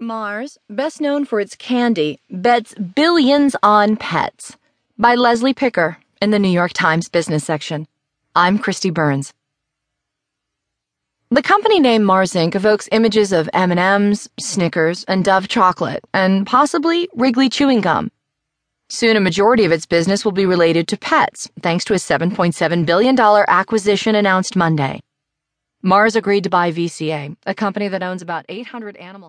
Mars, best known for its candy, bets billions on pets. By Leslie Picker in the New York Times business section. I'm Kristi Burns. The company name Mars Inc. evokes images of M&Ms, Snickers, and Dove chocolate, and possibly Wrigley chewing gum. Soon a majority of its business will be related to pets, thanks to a $7.7 billion acquisition announced Monday. Mars agreed to buy VCA, a company that owns about 800 animal